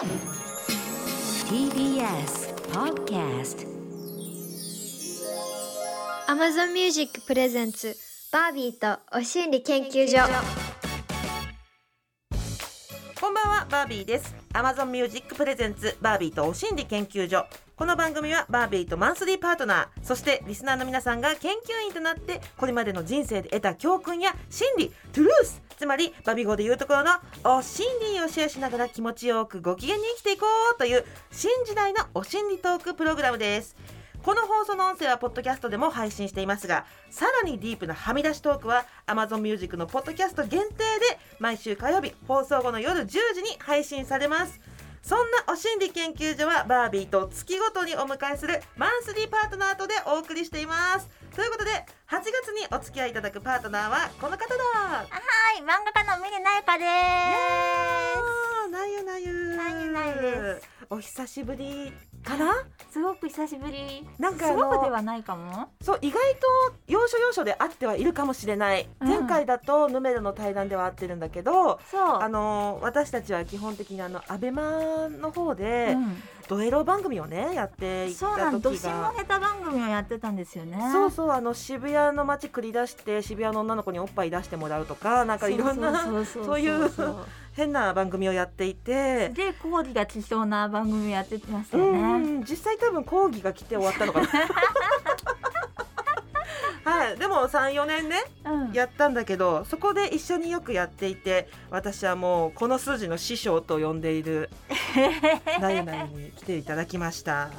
TBS Podcast Amazon Music プレゼンツバービーとお心理研究所。こんばんはバービーです。Amazon Music プレゼンツバービーとお心理研究所この番組はバービーとマンスリーパートナーそしてリスナーの皆さんが研究員となってこれまでの人生で得た教訓や心理トゥルースつまりバビ語で言うところのお心理をシェアしながら気持ちよくご機嫌に生きていこうという新時代のお心理トークプログラムです。この放送の音声はポッドキャストでも配信していますがさらにディープなはみ出しトークは Amazon Music のポッドキャスト限定で毎週火曜日放送後の夜10時に配信されます。そんなお心理研究所はバービーと月ごとにお迎えするマンスリーパートナーとでお送りしています。ということで8月にお付き合いいただくパートナーはこの方だ。はい、漫画家の峰なゆかであーなゆなゆなゆなゆです。お久しぶりかな？す。すごく久しぶり。なんかすごくではないかも。そう意外と要所要所で会ってはいるかもしれない、うん前回だとヌメロの対談では会ってるんだけどそう。あの私たちは基本的にあのアベマの方で、うんドエロ番組をねやっていそうなたの。どしも時が下手番組をやってたんですよね。そうそうあの渋谷の街繰り出して渋谷の女の子におっぱい出してもらうとかなんかいろんなそうそうそういうそう変な番組をやっていて。で、講義が来そうな番組をやってましたうよんね。実際多分講義が来て終わったのかな はいでも34年ねうん。やったんだけどそこで一緒によくやっていて私はもうこの数字の師匠と呼んでいるなゆなゆに来ていただきました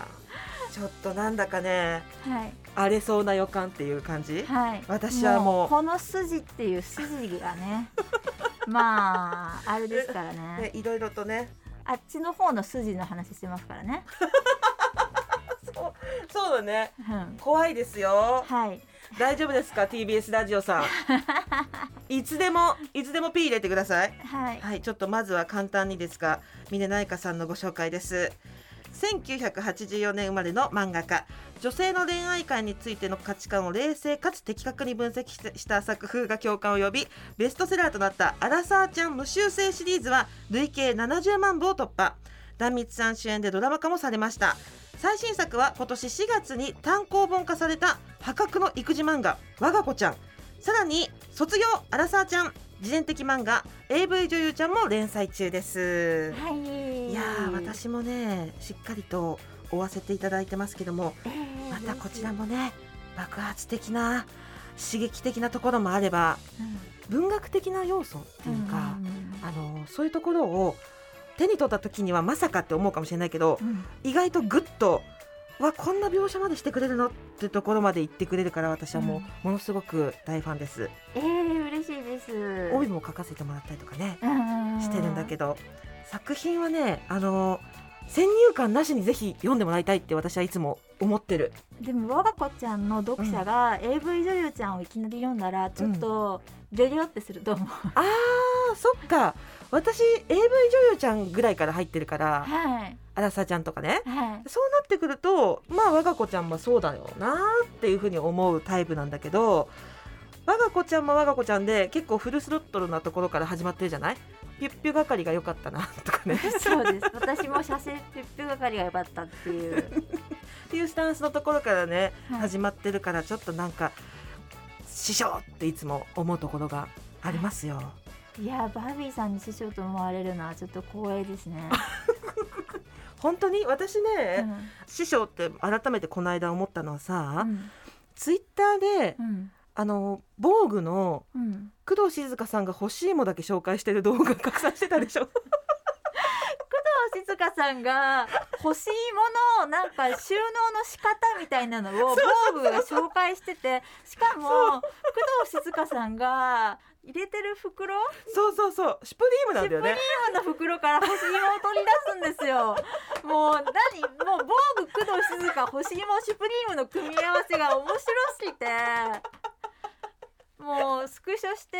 ちょっとなんだかねはい荒れそうな予感っていう感じはい。私はもうこの筋っていう筋がね。まああれですからねね。いろいろとねあっちの方の筋の話してますからね。そうそうだねうん。怖いですよはい。大丈夫ですか？TBS ラジオさん いつでもいつでも P 入れてくださいはい。はい、ちょっとまずは簡単にですが峰内香さんのご紹介です1984年生まれの漫画家女性の恋愛観についての価値観を冷静かつ的確に分析した作風が共感を呼びベストセラーとなった「アラサーちゃん無修正」シリーズは累計70万部を突破。壇蜜さん主演でドラマ化もされました。最新作は今年4月に単行本化された破格の育児漫画「我が子ちゃん」さらに「卒業アラサーちゃん」自伝的漫画 AV 女優ちゃんも連載中です、はい。いやー私もねしっかりと追わせていただいてますけどもえーまたこちらもね爆発的な刺激的なところもあれば文学的な要素っていうか、あのそういうところを手に取った時にはまさかって思うかもしれないけどうんうん。意外とグッとわこんな描写までしてくれるのってところまで言ってくれるから私はもう、うん。ものすごく大ファンです。えー、嬉しいです。帯も書かせてもらったりとかねうんしてるんだけど作品はねあの先入観なしにぜひ読んでもらいたいって私はいつも思ってる。でも我が子ちゃんの読者が AV 女優ちゃんをいきなり読んだらちょっとギョギョってすると思う。あーそっか。私 AV 女優ちゃんぐらいから入ってるからはいあらさちゃんとかねはい。そうなってくるとまあ我が子ちゃんもそうだよなっていうふうに思うタイプなんだけど我が子ちゃんも我が子ちゃんで結構フルスロットルなところから始まってるじゃない？ピュッピュ係が良かったなとかねそうです。私も射精ピュッピュ係が良かったっていう。っていうスタンスのところからね、はい始まってるからちょっとなんか師匠っていつも思うところがありますよ。いやバービーさんに師匠と思われるのはちょっと光栄ですね。本当に？私うね、ん。師匠って改めてこの間思ったのはさ、うん。ツイッターでうん。あの防具のうん。工藤静香さんが欲しいもだけ紹介してる動画拡散してたでしょ？工藤静香さんが欲しいものをなんか収納の仕方みたいなのを防具が紹介しててしかも工藤静香さんが入れてる袋？そうそうそう。シュプリームなんだよね。シュプリームの袋から欲しいもを取り出すんですよ。もう何？もう防具工藤静香欲しいもシュプリームの組み合わせが面白すぎて。もうスクショして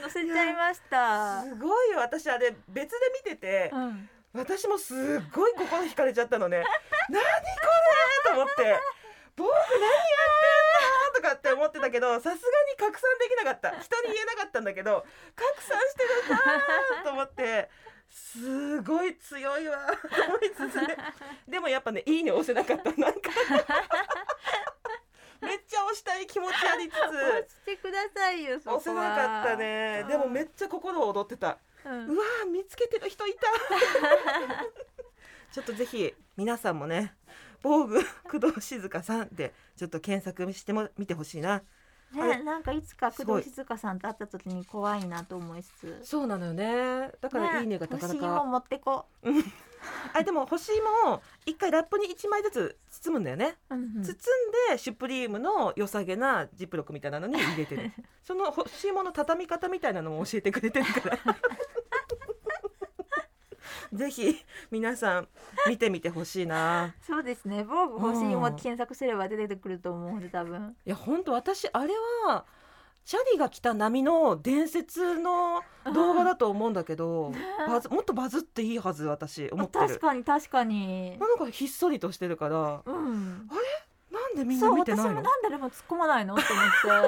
載せちゃいました。すごいよ。私あれ別で見ててうん。私もすっごい心惹かれちゃったのね。何これ？と思って。僕何やってって思ってたけどさすがに拡散できなかった。人に言えなかったんだけど拡散してるんだと思ってすごい強いわと思いつつね。でもやっぱねいいね押せなかった。なんかめっちゃ押したい気持ちありつ押してくださいよつ押せなかったね。でもめっちゃ心躍ってた。うん。うわー見つけてる人いた。ちょっとぜひ皆さんもね防具工藤静香さんでちょっと検索しても見てほしいな。ね、なんかいつか工藤静香さんと会った時に怖いなと思いつつ。そうなのよね。だからいいねがなかなか、欲しいもん持ってこあでも干し芋を一回ラップに1枚ずつ包むんだよね、う、うんうん。包んでシュプリームの良さげなジップロックみたいなのに入れてる。その干し芋の畳み方みたいなのも教えてくれてるから ぜひ皆さん見てみてほしいな。そうですね。防具欲しいもうん検索すれば出てくると思うんで多分。いや本当私あれはチャリが来た波の伝説の動画だと思うんだけど、バズもっとバズっていいはず私思って確るかに確かに。なんかひっそりとしてるからうん。なんでみんそう私な見てないの？もなんででも突っ込まないの？って思っ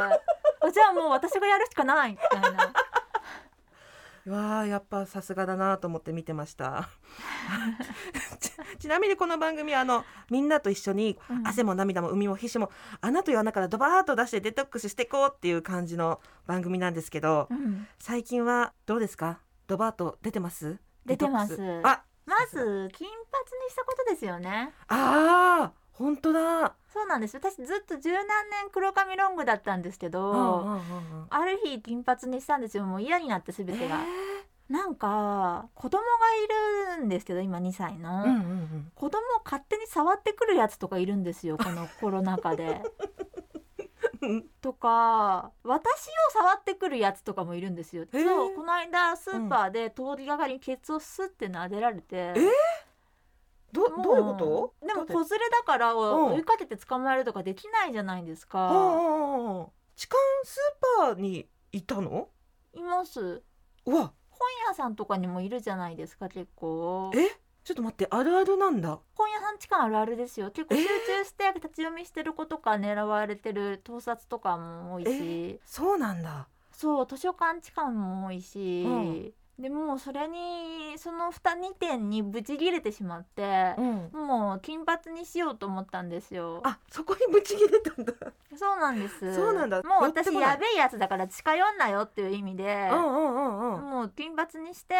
て。あじゃあもう私がやるしかないみたいなわあやっぱさすがだなと思って見てました。ち ちなみにこの番組はあのみんなと一緒にうん。汗も涙も海も皮脂も穴という穴からドバーッと出してデトックスしていこうっていう感じの番組なんですけどうん。最近はどうですか？ドバーッと出てます？出てます。あまず金髪にしたことですよね。あー本当だ。そうなんです。私ずっと十何年黒髪ロングだったんですけど、うんうんうんうんある日金髪にしたんですよ。もう嫌になって全てが、なんか子供がいるんですけど今2歳の、えーうんうんうん。子供を勝手に触ってくるやつとかいるんですよこの コロナ禍で。とか私を触ってくるやつとかもいるんですよ。そうこの間スーパーで通りがかりにケツをスッて撫でられて。えどもどういうこと？でも子連れだからうん。追いかけて捕まえるとかできないじゃないですか。うん痴漢スーパーにいたの？います。うわ。本屋さんとかにもいるじゃないですか結構。え？ちょっと待ってあるあるなんだ。本屋さん痴漢あるあるですよ。結構集中して立ち読みしてる子とか狙われてる盗撮とかも多いし、そうなんだ。そう図書館痴漢も多いし、うんでもうそれにその 2, 2点にブチ切れてしまって、うん。もう金髪にしようと思ったんですよ。あそこにブチ切れたんだ。そうなんです。そうなんだ。もう私やべえやつだから近寄んなよっていう意味で、うんうんうんうん。もう金髪にして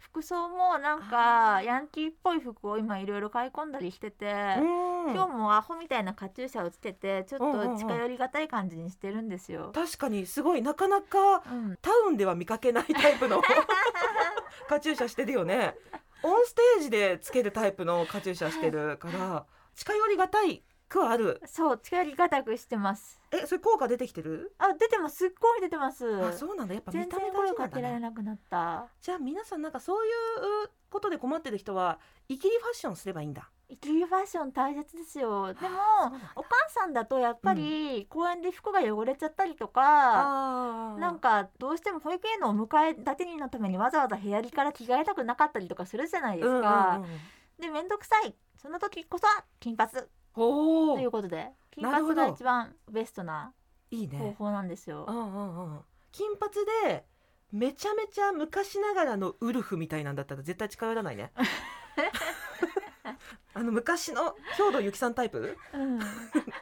服装もなんかヤンキーっぽい服を今いろいろ買い込んだりしてて、うん。今日もアホみたいなカチューシャをつけてちょっうんうんうんと近寄りがたい感じにしてるんですよ。確かにすごいなかなかうん、タウンでは見かけないタイプの カチューシャしてるよね。オンステージでつけるタイプのカチューシャしてるから近寄りがたいくはあるそう近寄りがたくしてます。えそれ効果出てきてる、あ出てますすっごい出てます。あそうなんだやっぱ見全た目大事なんだねけられなくなった。じゃあ皆さんなんかそういうことで困ってる人はイキリファッションすればいいんだイキリファッション大切ですよ。でもお母さんだとやっぱり公園で服が汚れちゃったりとか。あーなんかどうしても保育園のお迎え立て人のためにわざわざ部屋着から着替えたくなかったりとかするじゃないですか。うんうんうんで面倒くさいその時こそは金髪ということで金髪が一番ベストないいね。方法なんですよ。うんうんうん。金髪でめちゃめちゃ昔ながらのウルフみたいなんだったら絶対近寄らないね。あの昔の兵藤由紀さんタイプ？うん、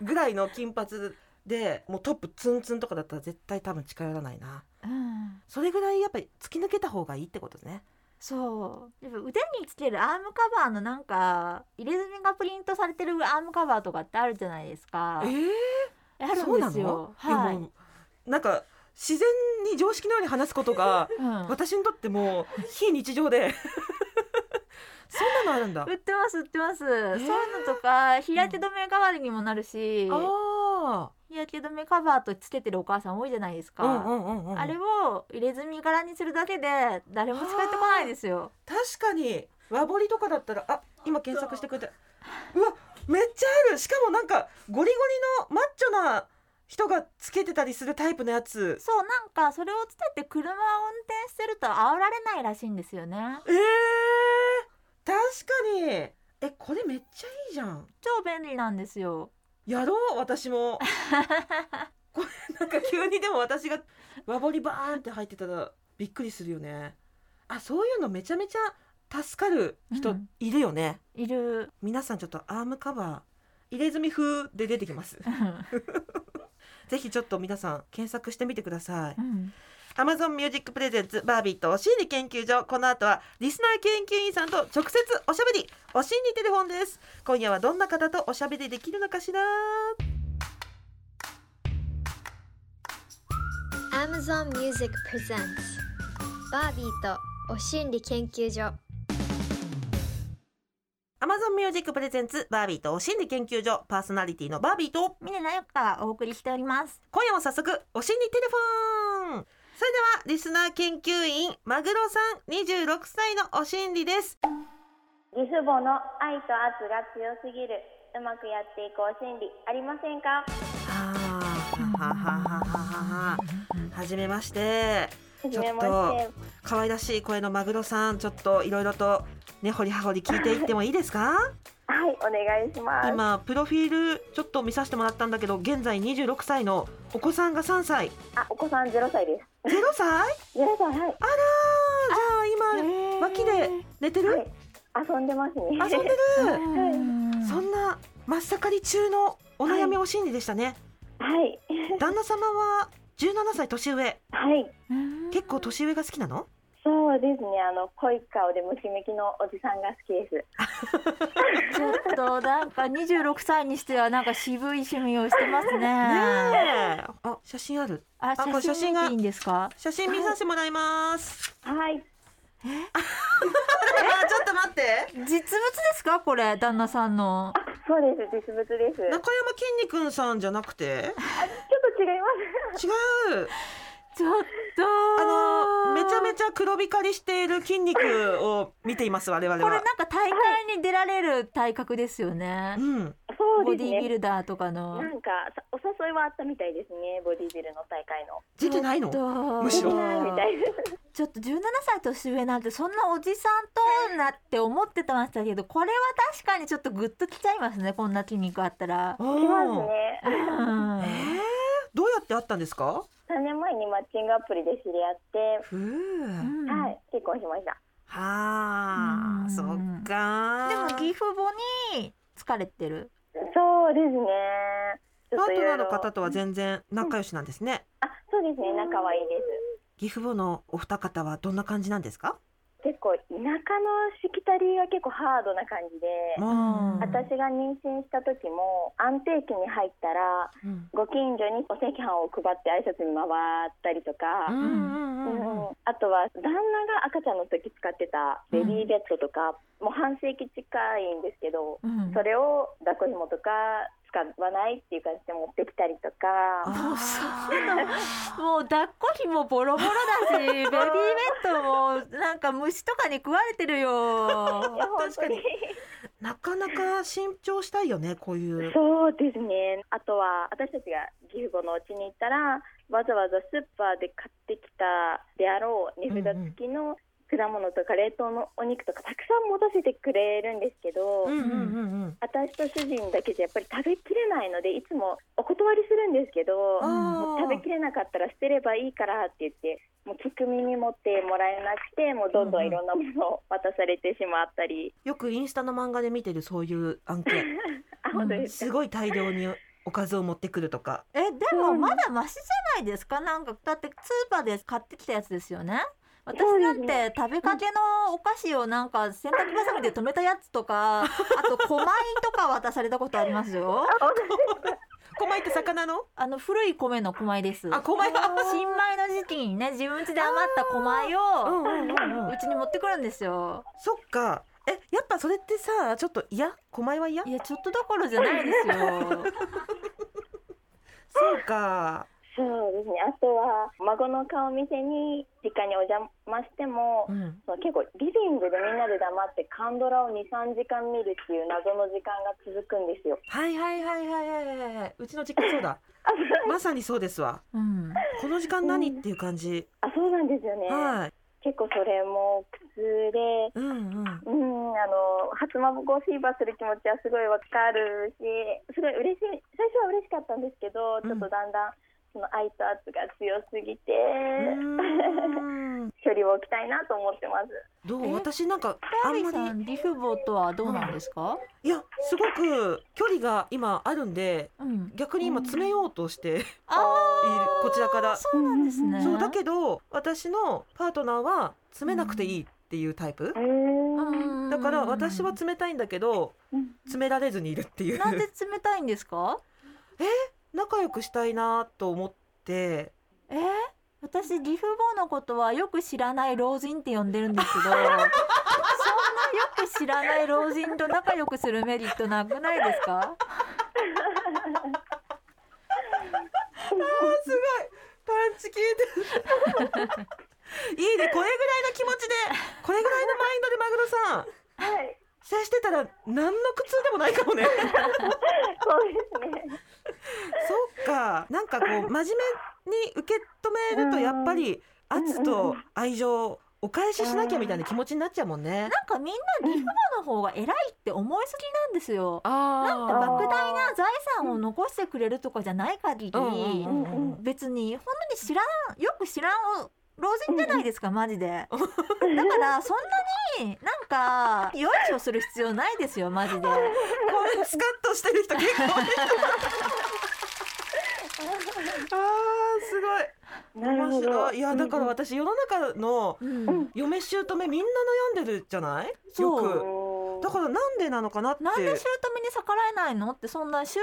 ぐらいの金髪でもうトップツンツンとかだったら絶対多分近寄らないな。うん、それぐらいやっぱり突き抜けた方がいいってことねそう。やっぱ腕につけるアームカバーのなんか入れ墨がプリントされてるアームカバーとかってあるじゃないですか。え。ー、あるんですよ。はい。なんか自然に常識のように話すことが うん。私にとってもう非日常で。そんなのあるんだ。売ってます売ってます、そういうのとか日焼け止め代わりにもなるし、あ日焼け止めカバーとつけてるお母さん多いじゃないですか。あうんうんうんうんあれを入れ墨柄にするだけで誰も近寄ってこないですよ。確かに和彫りとかだったらあ今検索してくれてうわめっちゃあるしかもなんかゴリゴリのマッチョな人がつけてたりするタイプのやつそうなんかそれをつけて車を運転してると煽られないらしいんですよね。えー、確かにえこれめっちゃいいじゃん超便利なんですよ。やろう私も。これなんか急にでも私が和彫りバーンって入ってたらびっくりするよね。あそういうのめちゃめちゃ助かる人うん。いるよね、いる。皆さんちょっとアームカバー入れ墨風で出てきます。ぜひちょっと皆さん検索してみてください。うん Amazon Music Presents バービーとお心理研究所。この後はリスナー研究員さんと直接おしゃべり。お心理テレフォンです。今夜はどんな方とおしゃべりできるのかしら？Amazon Music Presents バービーとお心理研究所。Amazon Music Presents バービーとお心理研究所。パーソナリティのバービーと峰奈由がお送りしております。今夜も早速お心理テレフォンリスナー研究員マグロさん26歳のお心理です。義父母の愛と圧が強すぎる。うまくやっていこう心理ありませんか？はあははははははは。じめまして。ちょっして可愛らしい声のマグロさんちょっといろいろとねほりはほり聞いていってもいいですか？はいお願いします。今プロフィールちょっと見させてもらったんだけど現在26歳のお子さんが3歳。あお子さん0歳で0歳？す0歳はい。あらーじゃあ今脇で寝てる、はい。遊んでますね。遊んでる？う んそんな真っ盛り中のお悩みお心理でしたね、はい。旦那様は17歳年上。はい。うん結構年上が好きなの？そうですね。あの濃い顔でムキムキのおじさんが好きです。ちょっとなんか26歳にしてはなんか渋い趣味をしてますね。ねえ。あ写真ある？あ、写写真が真がいいんですか？写真見させてもらいます、はい。あ ちょっと待って。実物ですか、これ旦那さんの。そうです。実物です。中山きんに君さんじゃなくて？ちょっと違います。違うちょっと。あのめちゃめちゃ黒光りしている筋肉を見ています我々は。これなんか大会に出られる体格ですよね。うんボそうですね。ディビルダーとかの。なんかさお誘いはあったみたいですねボディビルの大会の。出てないの？ちょっとむしろ。みたいですちょっと17歳年上なんてそんなおじさんとなって思ってましたけどこれは確かにちょっとグッときちゃいますねこんな筋肉あったら。ききますね。うん。えー、どうやって会ったんですか？3年前にマッチングアプリで知り合って、はい結婚しました。はあうん。そっかでも義父母に疲れてる？そうですね。パートナーの方とは全然仲良しなんですね。あそうですね。仲はいいです義父母のお二方はどんな感じなんですか？結構田舎のしきたりが結構ハードな感じでうん。私が妊娠した時も安定期に入ったらうん。ご近所にお赤飯を配って挨拶に回ったりとか、うんうんうんうん。うんあとは旦那が赤ちゃんの時使ってたベビーベッドとか、もう半世紀近いんですけど、うん。それを抱っこ紐とか使わないっていう感じで持ってきたりとか。もう抱っこひもボロボロだし ベビーベッドもなんか虫とかに食われてるよ。いや本当に。なかなか新調したいよねこういう。そうですね。あとは私たちが義父母の家に行ったらわざわざスーパーで買ってきたであろう値札付きの果物とか冷凍のお肉とかたくさん持たせてくれるんですけど、うんうんうんうん。私と主人だけじゃやっぱり食べきれないのでいつもお断りするんですけど、食べきれなかったら捨てればいいからって言ってもう聞く耳持ってもらえなくてもうどんどんいろんなものを渡されてしまったり、よくインスタの漫画で見てるそういう案件。あ本当ですか、すごい大量におかずを持ってくるとか。えでもまだマシじゃないですか？なんかだってスーパーで買ってきたやつですよね？私なんて食べかけのお菓子をなんか洗濯バサミで留めたやつとか あと狛米とか渡されたことありますよ。米って魚の？あの古い米の狛米です。あ米。新米の時期にね自分家で余った狛米うんをうちに持ってくるんですよ。そっか。えやっぱそれってさちょっと嫌？米は嫌？いやちょっとどころじゃないですよ。そうかそうですね。あとは孫の顔見せに実家にお邪魔しても、うん。その結構リビングでみんなで黙ってカンドラを23時間見るっていう謎の時間が続くんですよ。はいはいはいはいはいはいはい。うちの実家そうだ。まさにそうですわ。うん。この時間何っていう感じ？あそうなんですよね、はい。結構それも苦痛でうんうん。うんあの初孫フィーバーする気持ちはすごいわかるしすごい嬉しい最初は嬉しかったんですけど、ちょっとだんだんその愛と圧が強すぎて、距離を置きたいなと思ってます。どう？え私なんかあんまりリフボとはどうなんですか？いやすごく距離が今あるんでうん。逆に今詰めようとしているあこちらから。あ、そうなんですね。そうだけど私のパートナーは詰めなくていいっていうタイプ。だから私は冷たいんだけどうん。詰められずにいるっていう。なんで冷たいんですか？仲良くしたいなと思って。えー、私リフボのことはよく知らない老人って呼んでるんですけど そんなよく知らない老人と仲良くするメリットなくないですか？すごい。パンチ効いてる。いいね。これぐらいの気持ちでこれぐらいのマインドでマグロさんはい、接してたら何の苦痛でもないかもね。そうですね。そっか。なんかこう 真面目に受け止めるとやっぱり圧と愛情お返ししなきゃみたいな気持ちになっちゃうもんね。なんかみんなリフボの方が偉いって思いすぎなんですよ。あなんか莫大な財産を残してくれるとかじゃない限り、別に本当に知らんよく知らん老人じゃないですかマジで。だからそんなになんかよいしょする必要ないですよマジで。これスカッとしてる人結構すごい。面白い。いやだから私世の中のうん。嫁姑みんな悩んでるじゃない？よく。うんだからなんでなのかなって。なんで姑に逆らえないの？ってそんな姑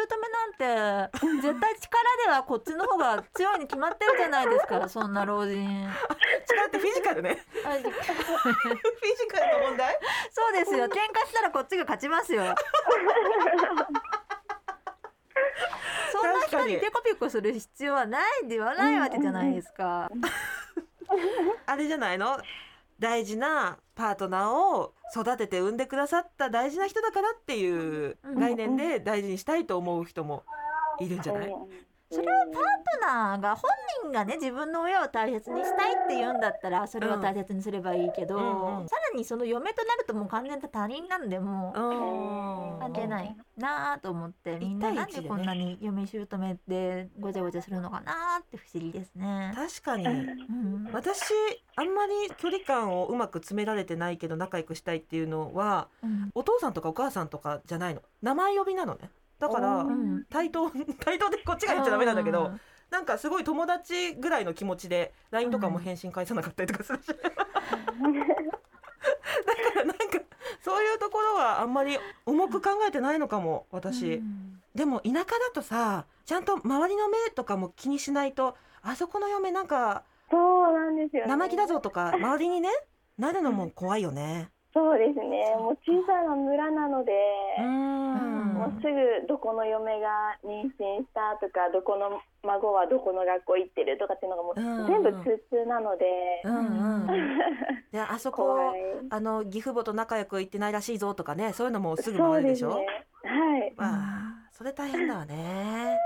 なんて 絶対力ではこっちの方が強いに決まってるじゃないですかそんな老人。力ってフィジカルね。あ。フィジカルの問題？そうですよ。喧嘩したらこっちが勝ちますよそんな人にペコペコする必要はないではないわけじゃないですか。あれじゃないの？大事なパートナーを育てて産んでくださった大事な人だからっていう概念で大事にしたいと思う人もいるんじゃない、それはパートナーが本人がね自分の親を大切にしたいって言うんだったらそれは大切にすればいいけど、うん。うんさらにその嫁となるともう完全に他人なんでもううん。関係ないなあと思ってみんななんでこんなに嫁姑でごちゃごちゃするのかなって不思議ですね。確かに。うん。私あんまり距離感をうまく詰められてないけど仲良くしたいっていうのはうん。お父さんとかお母さんとかじゃないの？名前呼びなのねだから対等 対等でこっちが言っちゃダメなんだけどなんかすごい友達ぐらいの気持ちで LINE とかも返信返さなかったりとかするし、だからなんかそういうところはあんまり重く考えてないのかも私、うん。でも田舎だとさちゃんと周りの目とかも気にしないとあそこの嫁なんかそうなんですよ、ね。生意気だぞとか周りにねなるのも怖いよね。そうですね。もう小さな村なので、うーんもうすぐどこの嫁が妊娠したとか、どこの孫はどこの学校行ってるとかっていうのがもううん全部通通なので、うんうん、であそこ。あの義父母と仲良く行ってないらしいぞとかねそういうのもすぐ回るでしょ？ですね。はい。わあそれ大変だわね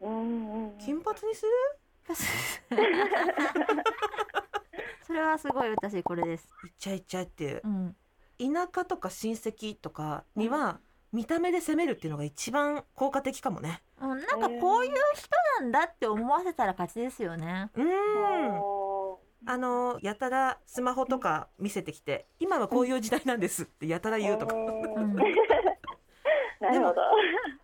うんうん。金髪にする？それはすごい私これです。いっちゃいっちゃいっていううん田舎とか親戚とかには見た目で攻めるっていうのが一番効果的かもね。うん、なんかこういう人なんだって思わせたら勝ちですよね。うーん。おあのやたらスマホとか見せてきて今はこういう時代なんですってやたらー言うとか。うん。なるほど。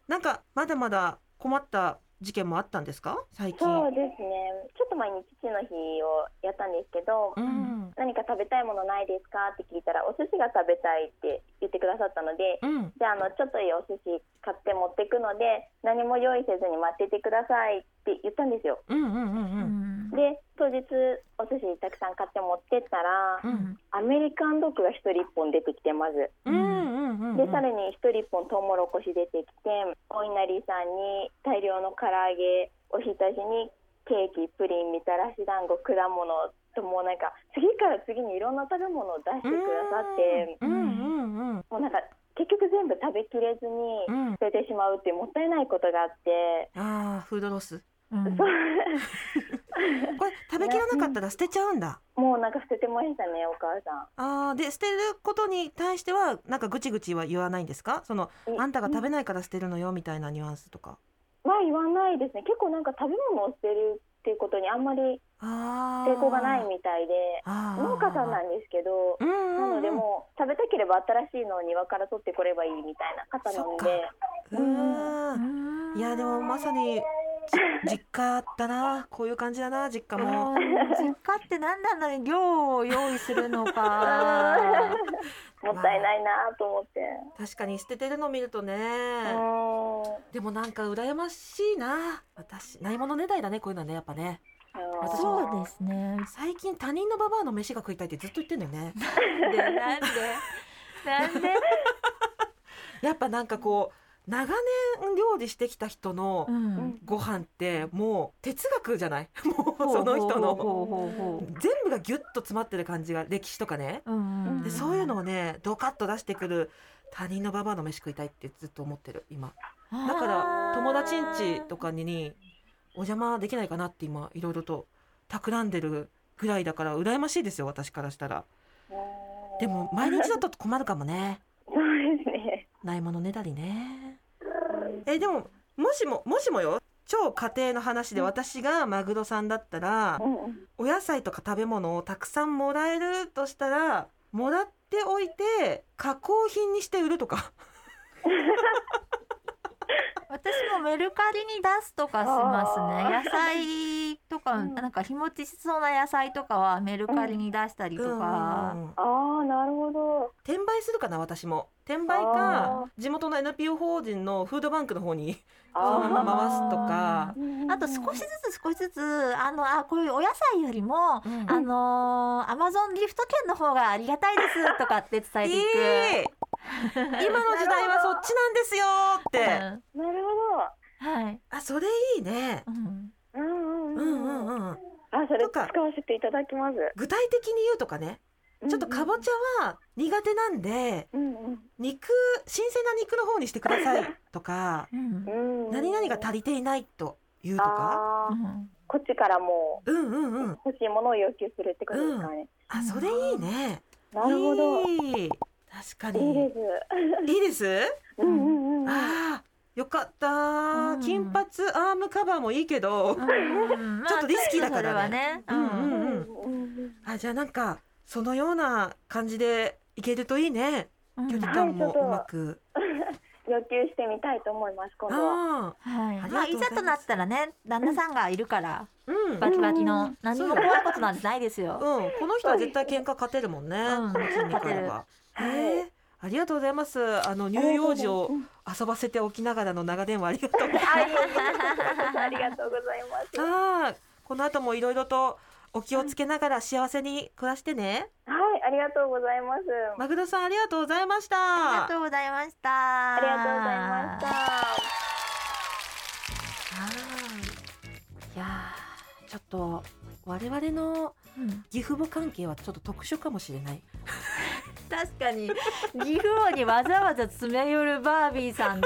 なんかまだまだ困った事件もあったんですか？最近。そうですね。ちょっと前に父の日をやったんですけど、うん。何か食べたいものないですか？って聞いたら、お寿司が食べたいって言ってくださったので、うん。じゃああのちょっといいお寿司買って持ってくので、何も用意せずに待っててくださいって言ったんですよ。うんうんうんううんんで、当日お寿司たくさん買って持ってったら、うん。アメリカンドッグが一人一本出てきてまず。うんうんうんでさらに一人一本トウモロコシ出てきてお稲荷さんに大量の唐揚げおひたしにケーキプリンみたらし団子果物ともうなんか次から次にいろんな食べ物を出してくださってうんうんうんもうなんか結局全部食べきれずにうん。捨ててしまうっていうもったいないことがあって、ああフードロス。うん。そう これ食べきらなかったら捨てちゃうんだ。もうなんか捨ててましたねお母さん。ああで捨てることに対してはなんかぐちぐちは言わないんですか？そのえあんたが食べないから捨てるのよみたいなニュアンスとか。まあ言わないですね。結構なんか食べ物を捨てるっていうことにあんまり抵抗がないみたいで農家さんなんですけどうんうんなうん。のでもう食べたければ新しいのを庭から取ってこればいいみたいな方なので。うーん。いやでもまさにじ実家だな。こういう感じだな実家も。うん。実家って何なのに量を用意するのか。もったいないなと思って。確かに捨ててるの見るとね。うん。でもなんか羨ましいな。私ないものねだりだねこういうのはねやっぱね。私もそうですね。最近他人のババアの飯が食いたいってずっと言ってんだよね。で なんで？なんで？やっぱなんかこう長年料理してきた人のうん。ご飯ってもう哲学じゃない？もうその人の。全部がギュッと詰まってる感じが歴史とかね。でそういうのをねドカッと出してくる他人のババアの飯食いたいってずっと思ってる今。だから友達ん家とかにお邪魔できないかなって今いろいろと企んでるぐらいだから羨ましいですよ私からしたら。でも毎日だと困るかもね。そうですね。ないものねだりねえでももしももしもよ。超家庭の話で私がマグロさんだったらうんうん。お野菜とか食べ物をたくさんもらえるとしたらもらっておいて加工品にして売るとか。私もメルカリに出すとかしますね。野菜とかうん。なんか日持ちしそうな野菜とかはメルカリに出したりとか、うんああなるほど。転売するかな私も。転売あか地元の NPO 法人のフードバンクの方にそのあまま回すとか、あと少しずつ少しずつあのあこういうお野菜よりも、うんあのアマゾンギフト券の方がありがたいですとかって伝えていく。いい。今の時代はそっちなんですよって、なるほはい、あそれいいね。うん。ど。うんうんううんんうんうん。あそれとか使わせていただきます。具体的に言うとかねちょっとかぼちゃは苦手なんでうんうん。肉新鮮な肉の方にしてくださいとかうん。う んうん。何々が足りていないというとか？こっちからもうんうんうん。う欲しいものを要求するってことですかね。あそれいいね。なるほど。いい。い確かいにです。いいです？うんうんうん。ああよかった、うん。金髪アームカバーもいいけど、うんちょっとリスキーだからね。それはね。うん。うんうんうんうん。あじゃあなんかそのような感じでいけるといいね。うん。距離感もうまく、要求してみたいと思います今度。は。あはい、まあいざとなったらね旦那さんがいるからあうん。バキバキうのん何も怖いことなんてないですよ。う。ん、この人は絶対喧嘩勝てるもんね。うんこの筋肉あれば。勝てる。へえありがとうございます。あの乳幼児を遊ばせておきながらの長電話ありがとう。はい、ありがとうございます。は ああ、この後もいろいろとお気をつけながら幸せに暮らしてね。い、ありがとうございます。マグロさんありがとうございました。ありがとうございました。ありがとうございました。はいいやーちょっと我々のうん義父母関係はちょっと特殊かもしれない。確かに岐阜王にわざわざ詰め寄るバービーさん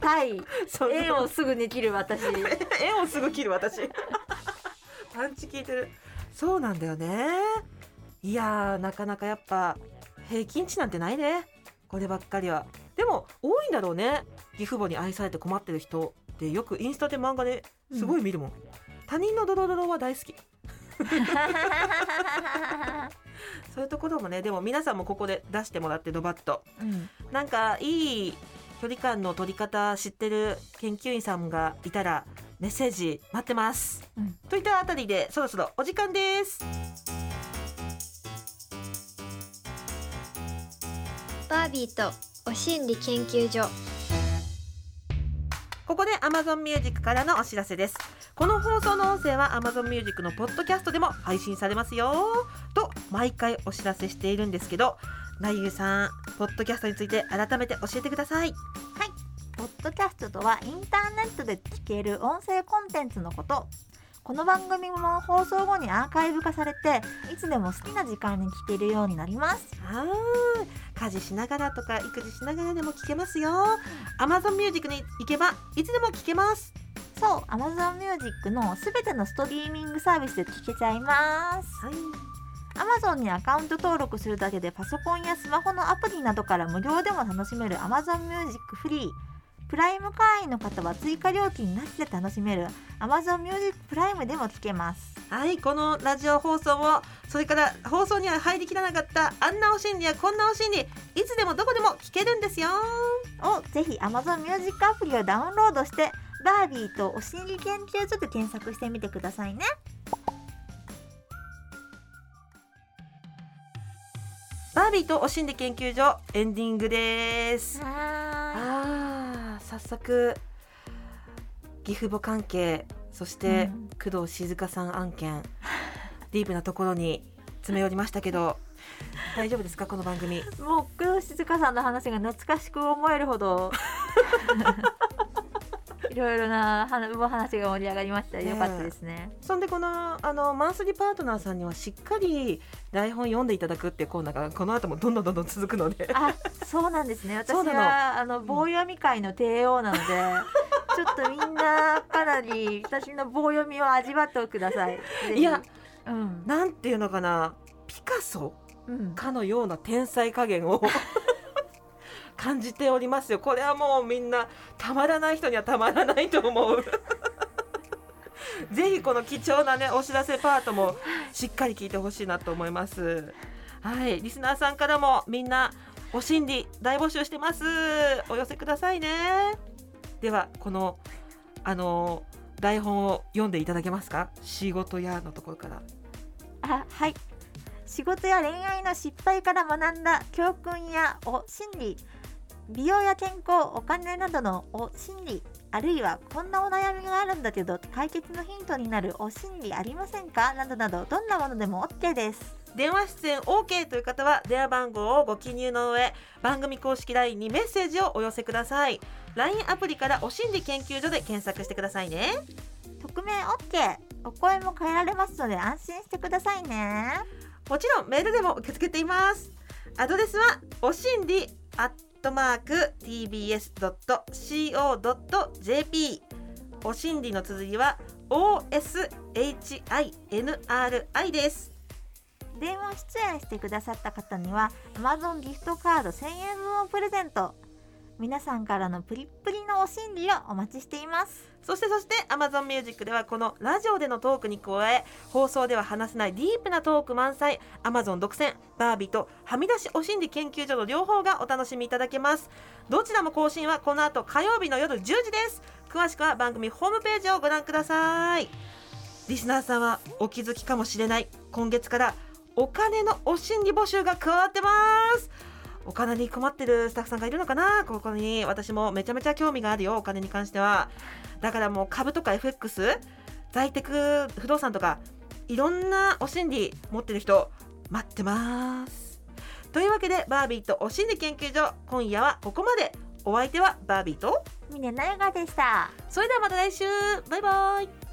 対そう縁をすぐに切る私。絵をすぐ切る私パンチ効いてるそうなんだよね。いやーなかなかやっぱ平均値なんてないね。こればっかりは。でも多いんだろうね。義父母に愛されて困ってる人ってよくインスタで漫画ですごい見るもん、他人のドロドロは大好き。そういうところもね。でも皆さんもここで出してもらってドバッと。うん。なんかいい距離感の取り方知ってる研究員さんがいたらメッセージ待ってます、うん。といったあたりでそろそろお時間です。バービーとお心理研究所。ここで Amazon Music からのお知らせです。この放送の音声は Amazon Music のポッドキャストでも配信されますよ。と毎回お知らせしているんですけどなゆさんポッドキャストについて改めて教えてくださいドキャストとはインターネットで聞ける音声コンテンツのこと。この番組も放送後にアーカイブ化されていつでも好きな時間に聞けるようになります。あー家事しながらとか育児しながらでも聞けますよ。Amazon Music に行けばいつでも聞けます。そう Amazon Music のすべてのストリーミングサービスで聞けちゃいます。はい。Amazon にアカウント登録するだけでパソコンやスマホのアプリなどから無料でも楽しめる Amazon Music フリープライム会員の方は追加料金なしで楽しめる Amazon Music プライムでも聞けます。はいこのラジオ放送もそれから放送には入りきらなかったあんなお心理やこんなお心理いつでもどこでも聞けるんですよ。をぜひ Amazon Music アプリをダウンロードしてバービーとお心理研究所で検索してみてくださいね。バービーとお心理研究所エンディングです。はあー早速岐阜母関係そして、うん。工藤静香さん案件ディープなところに詰め寄りましたけど 大丈夫ですかこの番組？いもう工藤静香さんの話が懐かしく思えるほど いろいろな話が盛り上がりました。よかったですね。そんでこのあのマンスリーパートナーさんにはしっかり台本読んでいただくっていうコーナーがこの後もどんどんどんどん続くので。あそうなんですね。私はあの棒読み会の帝王なので、ちょっとみんなかなり私の棒読みを味わってください。いやうん、なんていうのかな。ピカソうん、かのような天才加減を感じておりますよ。これはもうみんなたまらない人にはたまらないと思う。ぜひこの貴重なねお知らせパートもしっかり聞いてほしいなと思います。はい。リスナーさんからもみんなお心理大募集してます。お寄せくださいね。ではこのあの台本を読んでいただけますか？仕事やのところから。あはい。仕事や恋愛の失敗から学んだ教訓やお心理美容や健康お金などのお心理あるいはこんなお悩みがあるんだけど解決のヒントになるお心理ありませんか？などなどどんなものでも OK です。電話出演 OK という方は電話番号をご記入の上番組公式 LINE にメッセージをお寄せください。LINE アプリからお心理研究所で検索してくださいね。匿名 OK お声も変えられますので安心してくださいね。もちろんメールでも受け付けています。アドレスはお心理トマーク tbs.co.jp お心理の綴りは OSHINRI です。電話出演してくださった方には Amazon ギフトカード1000円分をプレゼント。皆さんからのプリップリのお心理をお待ちしています。そしてそして Amazon Music ではこのラジオでのトークに加え放送では話せないディープなトーク満載 Amazon 独占バービーとはみ出しお心理研究所の両方がお楽しみいただけます。どちらも更新はこの後火曜日の夜10時です。詳しくは番組ホームページをご覧ください。リスナーさんはお気づきかもしれない今月からお金のお心理募集が加わってます。お金に困ってるスタッフさんがいるのかな？ここに私もめちゃめちゃ興味があるよお金に関しては。だからもう株とか FX 在宅不動産とかいろんなお心理持ってる人待ってます。というわけでバービーとお心理研究所今夜はここまで。お相手はバービーと峰なやがでした。それではまた来週。バイバイ